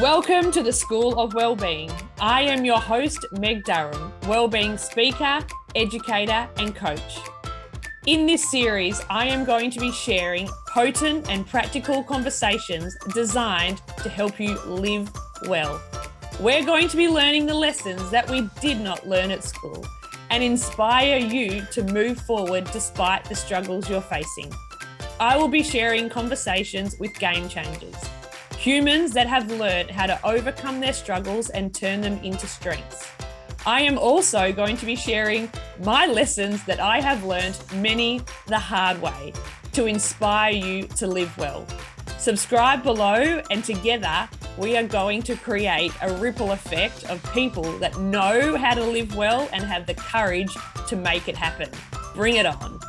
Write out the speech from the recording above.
Welcome to the School of Wellbeing. I am your host, Meg Durham, wellbeing speaker, educator, and coach. In this series, I am going to be sharing potent and practical conversations designed to help you live well. We're going to be learning the lessons that we did not learn at school and inspire you to move forward despite the struggles you're facing. I will be sharing conversations with game changers, humans that have learned how to overcome their struggles and turn them into strengths. I am also going to be sharing my lessons that I have learned many the hard way to inspire you to live well. Subscribe below, and together we are going to create a ripple effect of people that know how to live well and have the courage to make it happen. Bring it on.